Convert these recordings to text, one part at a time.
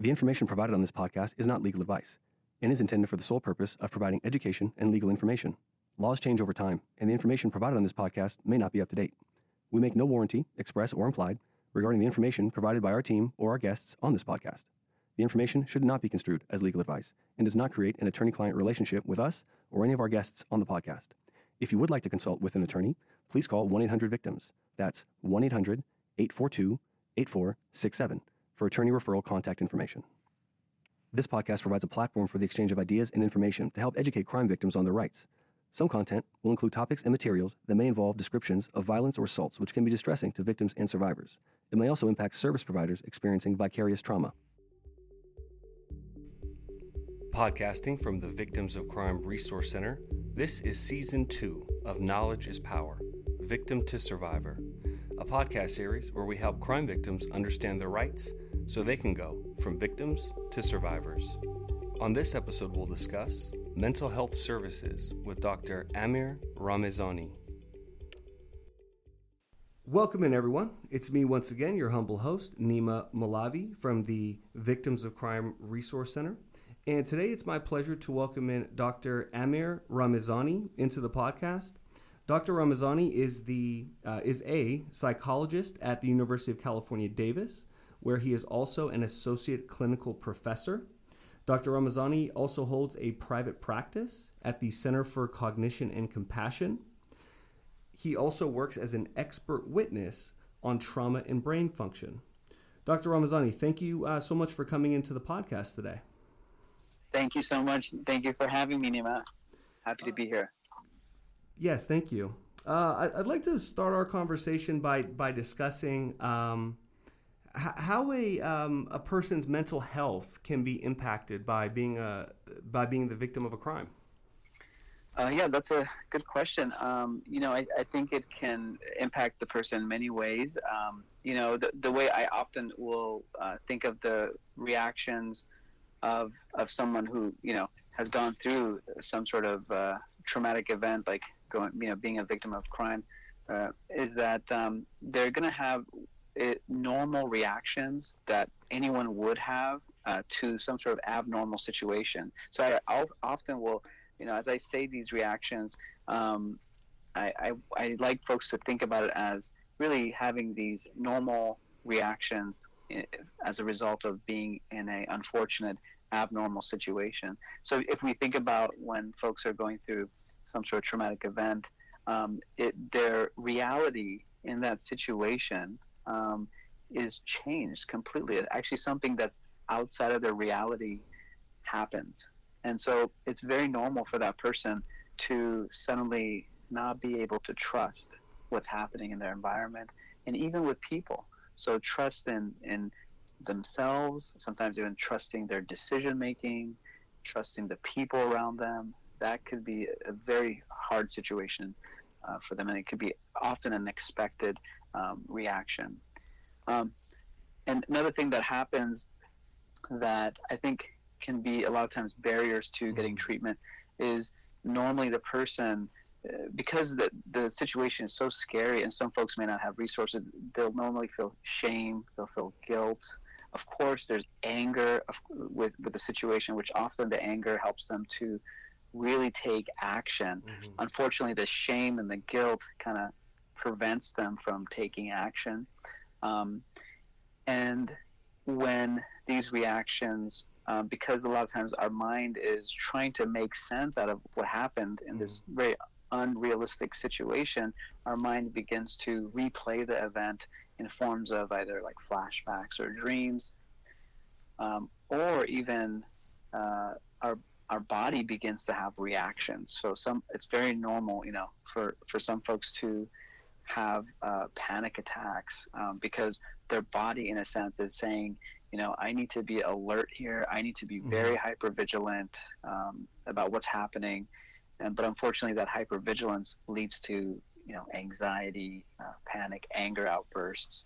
The information provided on this podcast is not legal advice and is intended for the sole purpose of providing education and legal information. Laws change over time, and the information provided on this podcast may not be up to date. We make no warranty, express or implied, regarding the information provided by our team or our guests on this podcast. The information should not be construed as legal advice and does not create an attorney client relationship with us or any of our guests on the podcast. If you would like to consult with an attorney, please call 1 800 Victims. That's 1 800 842 8467 for attorney referral contact information. This podcast provides a platform for the exchange of ideas and information to help educate crime victims on their rights. Some content will include topics and materials that may involve descriptions of violence or assaults which can be distressing to victims and survivors. It may also impact service providers experiencing vicarious trauma. Podcasting from the Victims of Crime Resource Center, this is Season 2 of Knowledge is Power Victim to Survivor, a podcast series where we help crime victims understand their rights so they can go from victims to survivors. On this episode, we'll discuss mental health services with Dr. Amir Ramezani. Welcome in, everyone. It's me once again, your humble host, Nima Malavi from the Victims of Crime Resource Center. And today it's my pleasure to welcome in Dr. Amir Ramezani into the podcast. Dr. Ramezani is the uh, is a psychologist at the University of California, Davis, where he is also an associate clinical professor. Dr. Ramezani also holds a private practice at the Center for Cognition and Compassion. He also works as an expert witness on trauma and brain function. Dr. Ramezani, thank you uh, so much for coming into the podcast today. Thank you so much. Thank you for having me, Nima. Happy to be here. Yes, thank you. Uh, I'd like to start our conversation by by discussing um, how a um, a person's mental health can be impacted by being a by being the victim of a crime. Uh, yeah, that's a good question. Um, you know, I, I, think it can impact the person in many ways. Um, you know, the, the way I often will uh, think of the reactions of of someone who you know has gone through some sort of uh, traumatic event, like going, you know, being a victim of crime, uh, is that um, they're going to have it, normal reactions that anyone would have uh, to some sort of abnormal situation. So I I'll, often will, you know, as I say these reactions, um, I, I, I like folks to think about it as really having these normal reactions eh, as a result of being in a unfortunate abnormal situation. So if we think about when folks are going through some sort of traumatic event, um, it, their reality in that situation um, is changed completely. Actually, something that's outside of their reality happens. And so it's very normal for that person to suddenly not be able to trust what's happening in their environment and even with people. So trust in, in themselves, sometimes even trusting their decision making, trusting the people around them. That could be a very hard situation uh, for them, and it could be often an expected um, reaction. Um, and another thing that happens that I think can be a lot of times barriers to getting mm-hmm. treatment is normally the person uh, because the, the situation is so scary and some folks may not have resources they'll normally feel shame they'll feel guilt of course there's anger with with the situation which often the anger helps them to really take action. Mm-hmm. unfortunately the shame and the guilt kind of prevents them from taking action. Um, and when these reactions, um, because a lot of times our mind is trying to make sense out of what happened in mm this very unrealistic situation, our mind begins to replay the event in forms of either like flashbacks or dreams, um, or even uh, our our body begins to have reactions. So some it's very normal, you know, for for some folks to have uh, panic attacks um, because their body, in a sense, is saying, you know, I need to be alert here. I need to be mm-hmm. very mm-hmm. hyper vigilant um, about what's happening. And, but unfortunately, that hyper vigilance leads to, you know, anxiety, uh, panic, anger outbursts.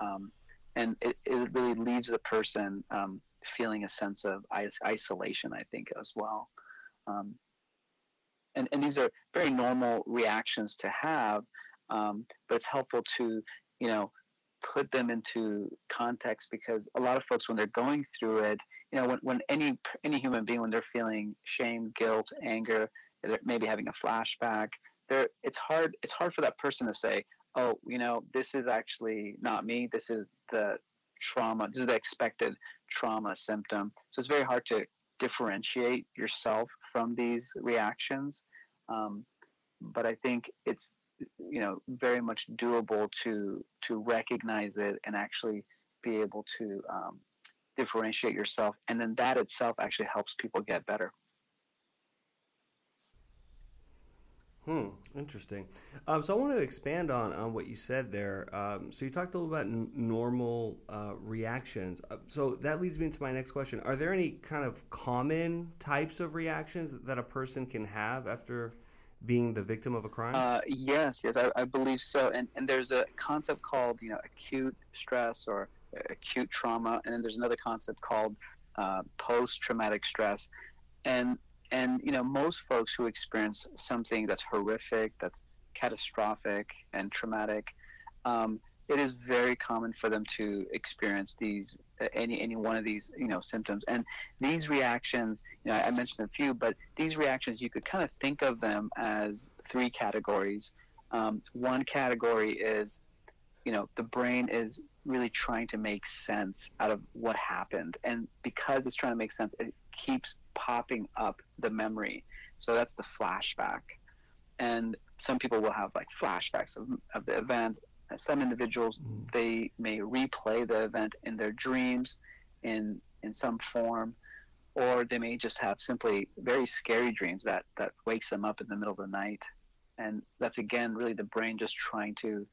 Um, and it, it really leaves the person um, feeling a sense of isolation, I think, as well. Um, and, and these are very normal reactions to have um, but it's helpful to, you know, put them into context because a lot of folks when they're going through it you know when, when any any human being when they're feeling shame guilt anger they're maybe having a flashback there it's hard it's hard for that person to say oh you know this is actually not me this is the trauma this is the expected trauma symptom. So it's very hard to differentiate yourself from these reactions. Um, but i think it's you know very much doable to to recognize it and actually be able to um, differentiate yourself. And then that itself actually helps people get better Hmm, interesting. Um, so I want to expand on, on what you said there. Um, so you talked a little about n- normal uh, reactions. Uh, so that leads me into my next question. Are there any kind of common types of reactions that a person can have after being the victim of a crime? Uh, yes, yes, I, I, believe so. And and there's a concept called you know acute stress or acute trauma, and then there's another concept called uh, post-traumatic stress. And and you know most folks who experience something that's horrific, that's catastrophic and traumatic, um, it is very common for them to experience these any any one of these you know symptoms. And these reactions you know I, mentioned a few but these reactions you could kind of think of them as three categories. Um, one category is you know the brain is really trying to make sense out of what happened. And because it's trying to make sense it keeps popping up the memory. So that's the flashback. And some people will have like flashbacks of, of the event. Some individuals mm. they may replay the event in their dreams in in some form or they may just have simply very scary dreams that that wakes them up in the middle of the night. And that's again really the brain just trying to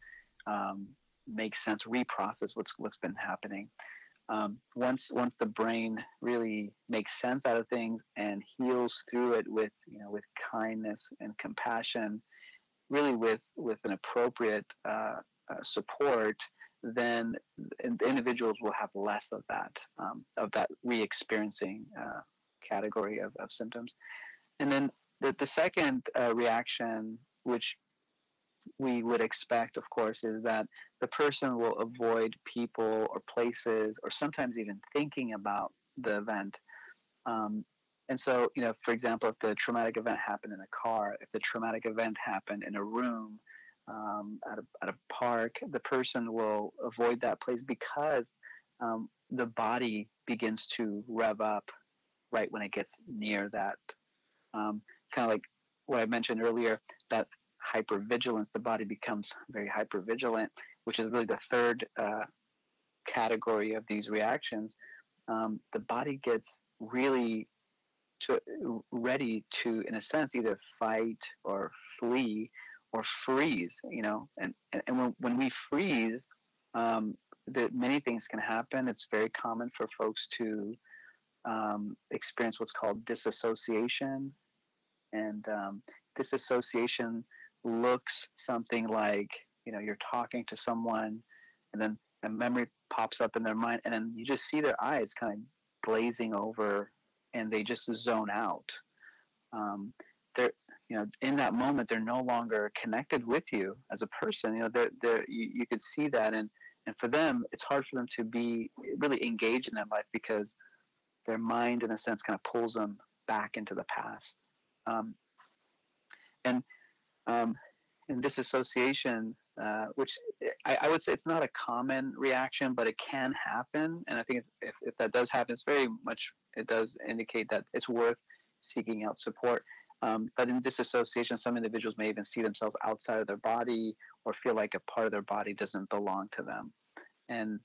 um, make sense reprocess what's what's been happening um, once once the brain really makes sense out of things and heals through it with you know with kindness and compassion really with with an appropriate uh, uh, support, then the individuals will have less of that, um, of that re-experiencing uh, category of, of symptoms. And then the, the second uh, reaction, which we would expect, of course, is that the person will avoid people or places or sometimes even thinking about the event. Um, and so, you know, for example, if the traumatic event happened in a car, if the traumatic event happened in a room, um, at, a, at a park, the person will avoid that place because um, the body begins to rev up right when it gets near that. Um, kind of like what I mentioned earlier, that hypervigilance, the body becomes very hypervigilant, which is really the third uh, category of these reactions. Um, the body gets really to, ready to, in a sense, either fight or flee or freeze, you know, and, and when, when we freeze, um, that many things can happen. It's very common for folks to um, experience what's called disassociation. And um, disassociation looks something like, you know, you're talking to someone and then a memory pops up in their mind and then you just see their eyes kind of glazing over and they just zone out. um, they're you know in that moment they're no longer connected with you as a person you know they're, they're you, you could see that and and for them it's hard for them to be really engaged in that life because their mind in a sense kind of pulls them back into the past um, and um, in disassociation uh, which I, I, would say it's not a common reaction but it can happen and i think if, if that does happen it's very much it does indicate that it's worth seeking out support um, but in disassociation, some individuals may even see themselves outside of their body or feel like a part of their body doesn't belong to them. And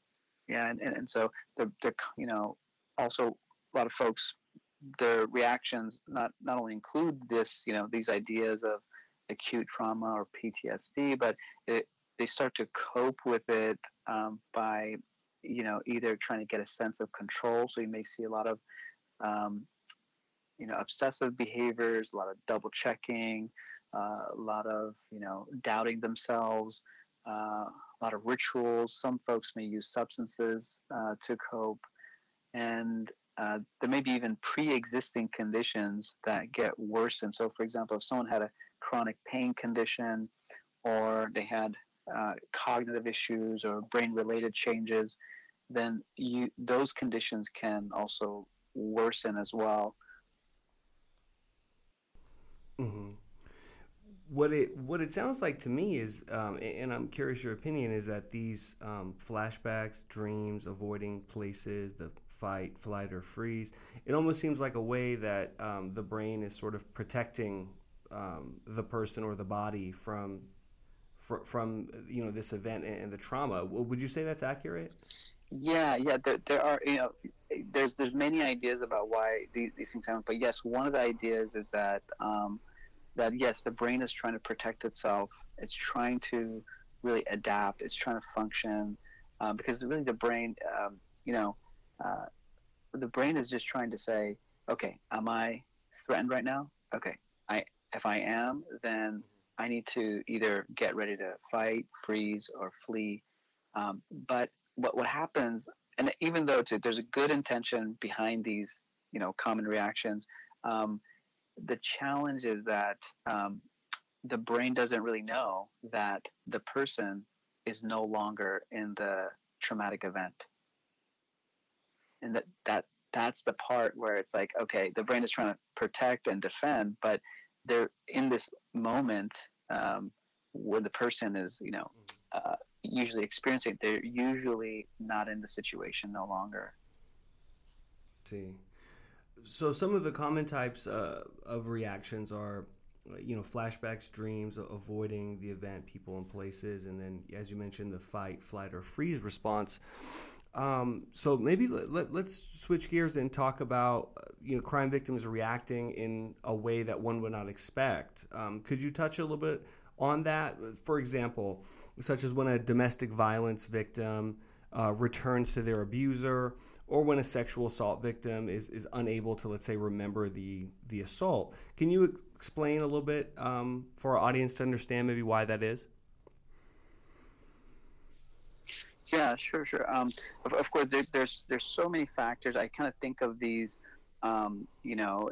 yeah, and, and, and so they're, they're, you know, also a lot of folks, their reactions not, not only include this, you know, these ideas of acute trauma or PTSD, but it, they start to cope with it um, by, you know, either trying to get a sense of control. So you may see a lot of um, you know obsessive behaviors, a lot of double checking, uh, a lot of you know doubting themselves, uh, a lot of rituals. Some folks may use substances uh, to cope, and uh, there may be even pre-existing conditions that get worse. And so, for example, if someone had a chronic pain condition, or they had uh, cognitive issues or brain related changes, then you those conditions can also worsen as well. Mm-hmm. What it what it sounds like to me is, um, and I'm curious your opinion, is that these um, flashbacks, dreams, avoiding places, the fight, flight, or freeze, it almost seems like a way that um, the brain is sort of protecting um, the person or the body from fr- from you know this event and the trauma. Would you say that's accurate? Yeah, yeah. There, there are you know there's there's many ideas about why these, these things happen, but yes, one of the ideas is that um, that yes, the brain is trying to protect itself. It's trying to really adapt. It's trying to function um, because really the brain, um, you know, uh, the brain is just trying to say, okay, am I threatened right now? Okay, I if I am, then I need to either get ready to fight, freeze, or flee. Um, but what what happens, and even though there's a good intention behind these, you know, common reactions, um, the challenge is that um, the brain doesn't really know that the person is no longer in the traumatic event, and that that that's the part where it's like, okay, the brain is trying to protect and defend, but they're in this moment um, where the person is, you know, mm-hmm. uh, usually experiencing. They're usually not in the situation no longer. see, so some of the common types uh, of reactions are, you know, flashbacks, dreams, avoiding the event, people and places, and then, as you mentioned, the fight, flight, or freeze response. Um, so maybe let, us switch gears and talk about you know crime victims reacting in a way that one would not expect. Um, could you touch a little bit on that? For example, such as when a domestic violence victim uh, returns to their abuser, or when a sexual assault victim is, is unable to let's say remember the the assault. Can you explain a little bit um, for our audience to understand maybe why that is? Yeah, sure, sure. Um, of, of, course, there, there's there's so many factors. I kind of think of these, um, you know,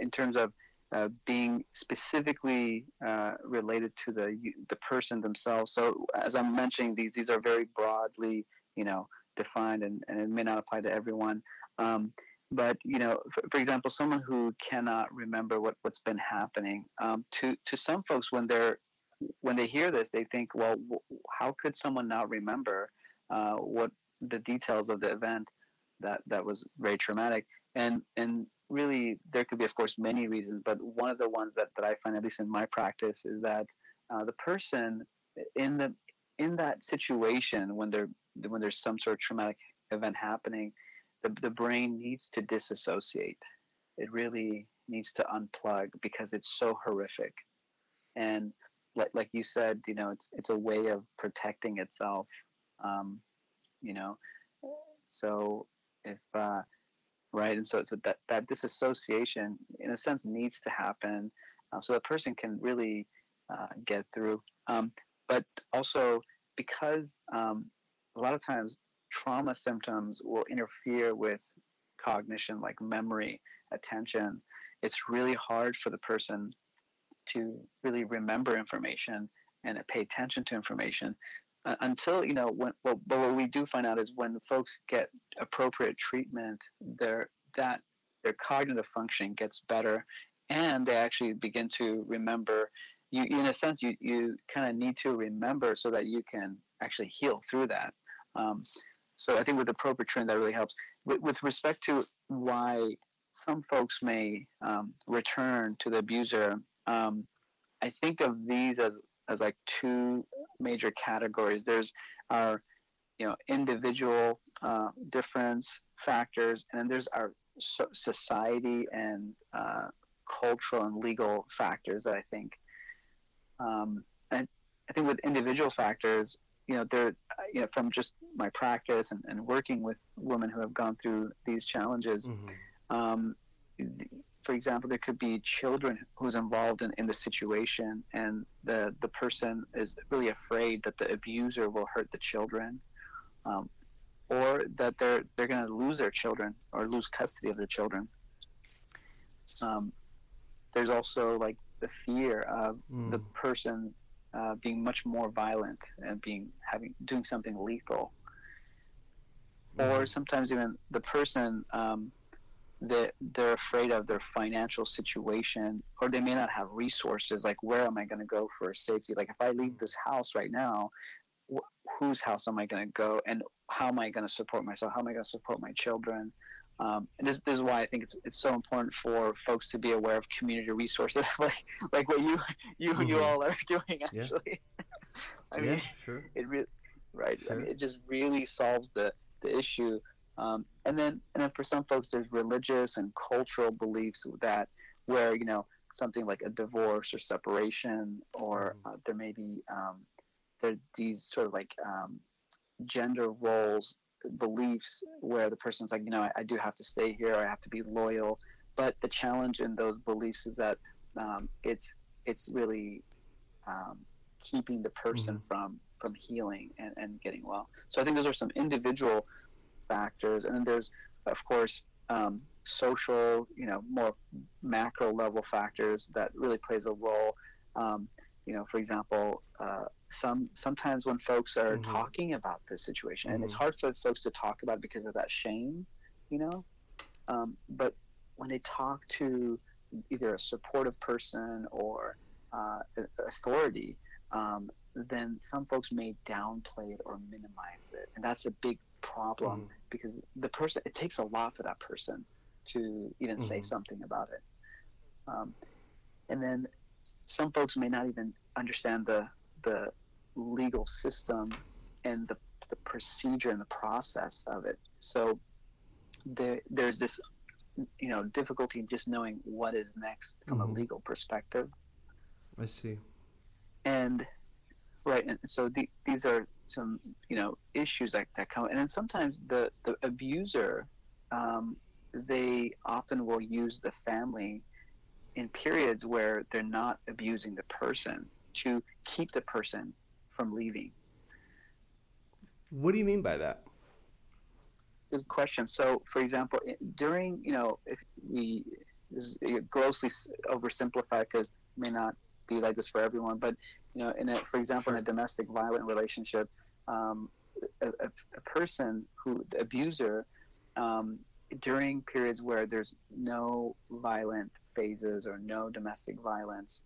in terms of uh, being specifically uh, related to the the person themselves. So, as I'm mentioning, these these are very broadly, you know, defined, and, and it may not apply to everyone. Um, but you know, for, for, example, someone who cannot remember what what's been happening um, to to some folks when they're when they hear this, they think, well, how could someone not remember? Uh, what the details of the event that that was very traumatic. And and really there could be of course many reasons but one of the ones that, that i find at least in my practice is that uh, the person in the in that situation when there when there's some sort of traumatic event happening the, the brain needs to disassociate. It really needs to unplug because it's so horrific. And like, like you said you know it's it's a way of protecting itself um, you know, so if uh, right, and so, so that that disassociation, in a sense, needs to happen, uh, so the person can really uh, get through. Um, but also because um, a lot of times trauma symptoms will interfere with cognition, like memory, attention. It's really hard for the person to really remember information and pay attention to information until you know when well, but what we do find out is when folks get appropriate treatment their that their cognitive function gets better and they actually begin to remember you in a sense you, you kind of need to remember so that you can actually heal through that. Um, so i think with appropriate treatment that really helps. With, with respect to why some folks may um, return to the abuser um, i think of these as as like two major categories. There's our you know individual uh, difference factors, and then there's our so- society and uh, cultural and legal factors that I think. Um, and I think with individual factors, you know, they're you know from just my practice and, and working with women who have gone through these challenges. Mm-hmm. Um, for example, there could be children who's involved in, in the situation, and the the person is really afraid that the abuser will hurt the children, um, or that they're they're going to lose their children or lose custody of their children. Um, there's also like the fear of mm. the person uh, being much more violent and being having doing something lethal or mm-hmm. sometimes even the person um, that they're afraid of their financial situation or they may not have resources like where am i going to go for safety like if i leave this house right now wh- whose house am i going to go and how am i going to support myself how am i going to support my children um, and this, this is why I think it's, it's so important for folks to be aware of community resources, like like what you you mm-hmm. you all are doing. Actually, yeah. I mean, yeah, sure. It really right. Sure. I mean, it just really solves the the issue. Um, and then and then for some folks, there's religious and cultural beliefs that where you know something like a divorce or separation, or mm-hmm. uh, there may be um, there these sort of like um, gender roles beliefs where the person's like, you know, I, I, do have to stay here, I have to be loyal. But the challenge in those beliefs is that um, it's it's really um, keeping the person mm-hmm. from from healing and, and getting well. So I think those are some individual factors, and then there's of course um, social, you know, more macro level factors that really plays a role. Um, you know, for example, uh, some sometimes when folks are mm-hmm. talking about this situation, mm-hmm. and it's mm-hmm. hard for folks to talk about because of that shame, you know. Um, but when they talk to either a supportive person or uh, authority, um, then some folks may downplay it or minimize it, and that's a big problem mm-hmm. because the person it takes a lot for that person to even say mm-hmm. something about it. Um, and then some folks may not even understand the the legal system and the, the procedure and the process of it. So there, there's this, you know, difficulty just knowing what is next from mm-hmm. a legal perspective. I see. And right, and so the, these are some, you know, issues that, that come, and then sometimes the the abuser, um, they often will use the family in periods where they're not abusing the person to keep the person from leaving. What do you mean by that? Good question. So, for example, during you know, if we this is grossly oversimplified because it may not be like this for everyone, but you know, in a, for example, sure. in a domestic violent relationship, um, a, a, a, person who the abuser um, during periods where there's no violent phases or no domestic violence,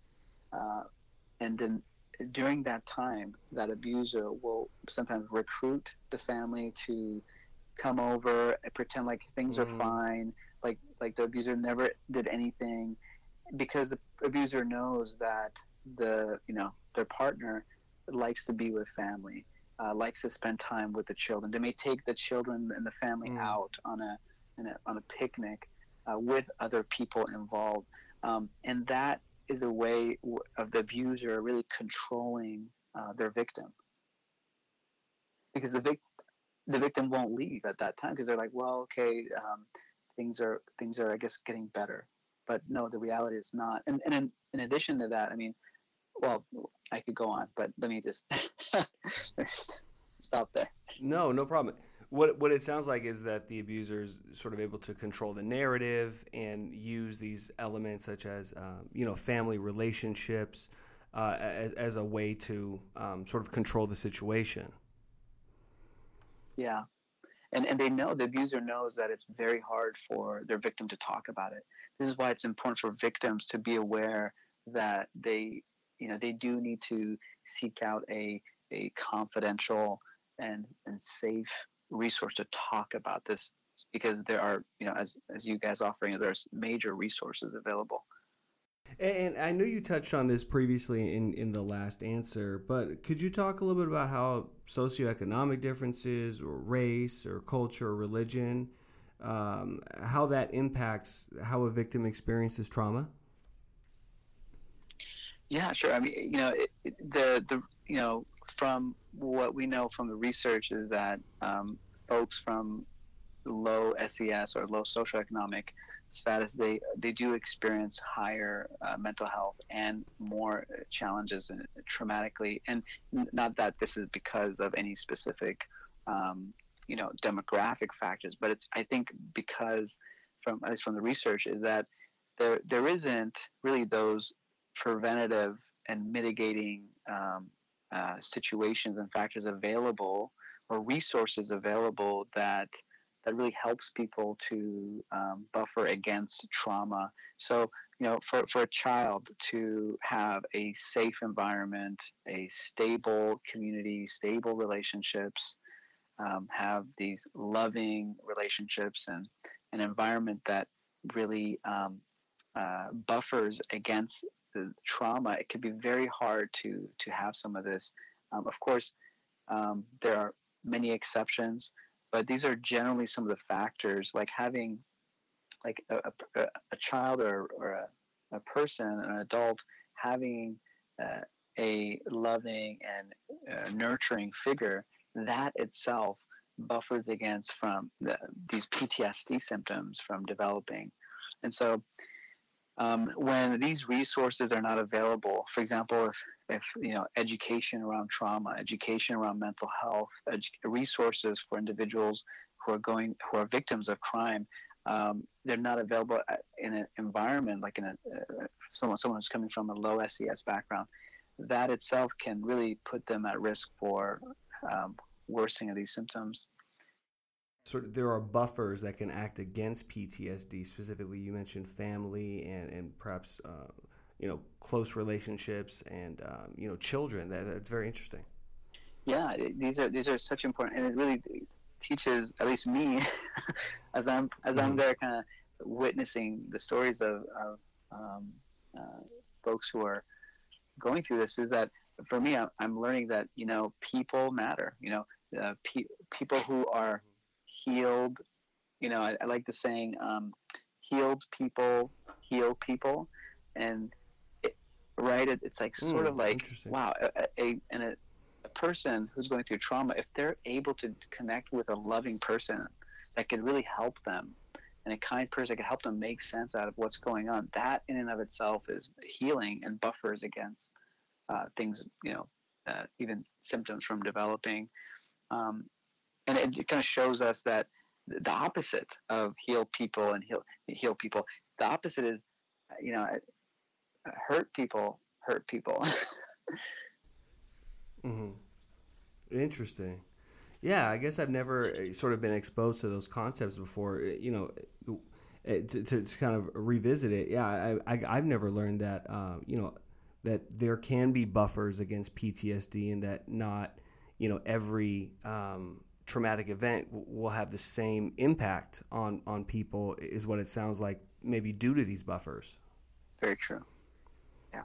uh, and then during that time, that abuser will sometimes recruit the family to come over and pretend like things mm. are fine, like like the abuser never did anything, because the abuser knows that the you know their partner likes to be with family, uh, likes to spend time with the children. They may take the children and the family mm. out on a, a, on a picnic uh, with other people involved, um, and that is a way of the abuser really controlling uh, their victim because the vic- the victim won't leave at that time because they're like well okay um, things are things are i guess getting better but no the reality is not and, and in, in addition to that i mean well i could go on but let me just stop there no no problem what what it sounds like is that the abuser is sort of able to control the narrative and use these elements such as um, you know family relationships uh, as, as a way to um, sort of control the situation. Yeah, and and they know the abuser knows that it's very hard for their victim to talk about it. This is why it's important for victims to be aware that they you know they do need to seek out a a confidential and and safe resource to talk about this because there are, you know, as, as you guys offering, there's major resources available. And I know you touched on this previously in, in the last answer, but could you talk a little bit about how socioeconomic differences or race or culture or religion, um, how that impacts how a victim experiences trauma? Yeah, sure. I mean, you know, it, the the you know from what we know from the research is that um, folks from low SES or low socioeconomic status, they they do experience higher uh, mental health and more challenges and traumatically. And not that this is because of any specific, um, you know, demographic factors, but it's I think because from at least from the research is that there there isn't really those preventative and mitigating um, uh, situations and factors available or resources available that that really helps people to um, buffer against trauma. So, you know, for, for a child to have a safe environment, a stable community, stable relationships, um, have these loving relationships and an environment that really um, uh, buffers against the trauma, it can be very hard to to have some of this. Um, of course, um, there are many exceptions, but these are generally some of the factors, like having like a, a, a child or, or a, a person, an adult, having uh, a loving and uh, nurturing figure, that itself buffers against from the, these PTSD symptoms from developing. And so um, when these resources are not available, for example, if, if you know education around trauma, education around mental health, edu- resources for individuals who are going who are victims of crime, um, they're not available in an environment like in a uh, someone someone who's coming from a low SES background. That itself can really put them at risk for um, worsening of these symptoms sort of there are buffers that can act against PTSD. Specifically, you mentioned family and and perhaps uh, you know close relationships and um, you know children. That, that's very interesting. Yeah, these are these are such important, and it really teaches at least me as I'm as I'm mm-hmm. there, kind of witnessing the stories of, of um, uh, folks who are going through this. Is that for me, I'm, I'm learning that you know people matter. You know, uh, pe- people who are healed. You know, I, I like the saying, um, "Healed people heal people," and it, right, it, it's like mm, sort of like wow, a, a, and a, a person who's going through trauma, if they're able to connect with a loving person that can really help them and a kind person that can help them make sense out of what's going on, that in and of itself is healing and buffers against uh, things, you know, uh, even symptoms from developing. Um, and it, kind of shows us that the opposite of heal people and heal heal people. The opposite is, you know, hurt people hurt people. mm-hmm. Interesting. Yeah, I guess I've never uh, sort of been exposed to those concepts before. Uh, you know, uh, to, to, to kind of revisit it. Yeah, I, I have never learned that. Um, you know, that there can be buffers against PTSD, and that not, you know, every um, traumatic event will have the same impact on on people is what it sounds like maybe due to these buffers very true yeah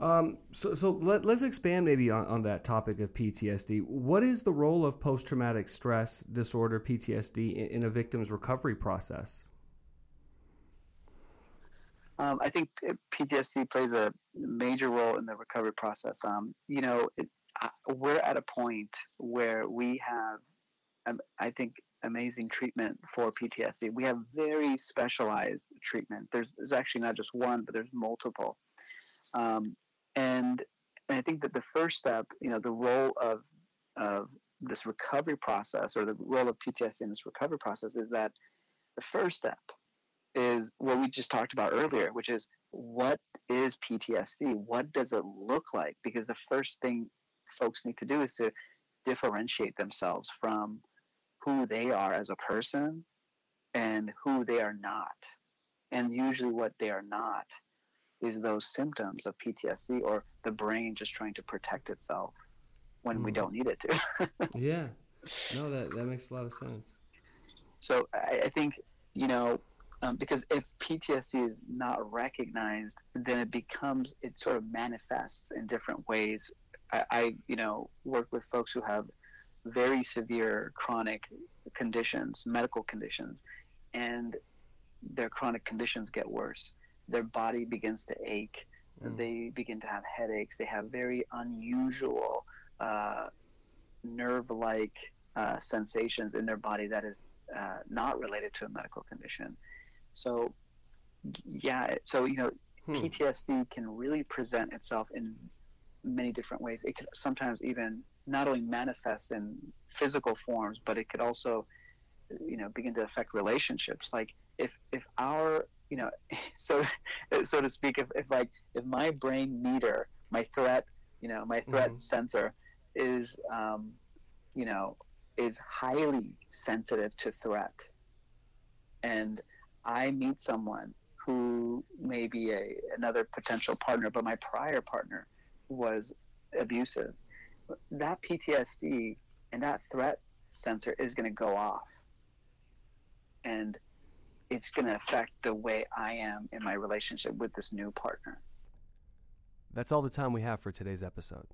um, so, so let, us expand maybe on, on that topic of PTSD. What is the role of post traumatic stress disorder, PTSD, in, in a victim's recovery process? Um, I think PTSD plays a major role in the recovery process. Um, you know, it, we're at a point where we have I think, amazing treatment for PTSD. We have very specialized treatment. There's, there's actually not just one, but there's multiple. Um, and, and I think that the first step, you know, the role of, of this recovery process or the role of PTSD in this recovery process is that the first step is what we just talked about earlier, which is what is PTSD? What does it look like? Because the first thing folks need to do is to differentiate themselves from who they are as a person and who they are not. And usually, what they are not is those symptoms of PTSD or the brain just trying to protect itself when mm. we don't need it to. yeah. No, that, that makes a lot of sense. So I, I think, you know, um, because if PTSD is not recognized, then it becomes, it sort of manifests in different ways. I, I you know, work with folks who have very severe chronic conditions, medical conditions, and their chronic conditions get worse. Their body begins to ache. Mm. They begin to have headaches. They have very unusual uh, nerve-like uh, sensations in their body that is uh, not related to a medical condition. So, yeah. So you know, hmm. PTSD can really present itself in many different ways. It can sometimes even not only manifest in physical forms, but it could also, you know, begin to affect relationships. Like if if our you know, so so to speak, if, if like if my brain meter my threat, you know, my threat mm-hmm. sensor is, um, you know, is highly sensitive to threat. And I meet someone who may be a another potential partner, but my prior partner was abusive. That PTSD and that threat sensor is going to go off, and it's going to affect the way I am in my relationship with this new partner. That's all the time we have for today's episode.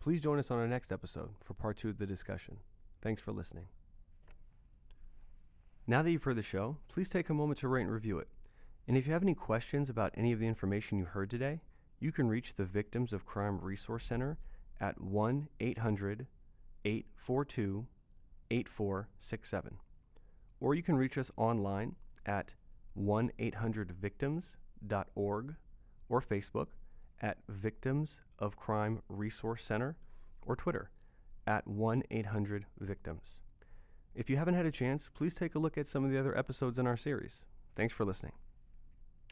Please join us on our next episode for part two of the discussion. Thanks for listening. Now that you've heard the show, please take a moment to rate and review it. And if you have any questions about any of the information you heard today, you can reach the Victims of Crime Resource Center at 1 800 842 8467. Or you can reach us online at 1 800victims.org or Facebook at Victims of Crime Resource Center or Twitter at 1 800 Victims. If you haven't had a chance, please take a look at some of the other episodes in our series. Thanks for listening.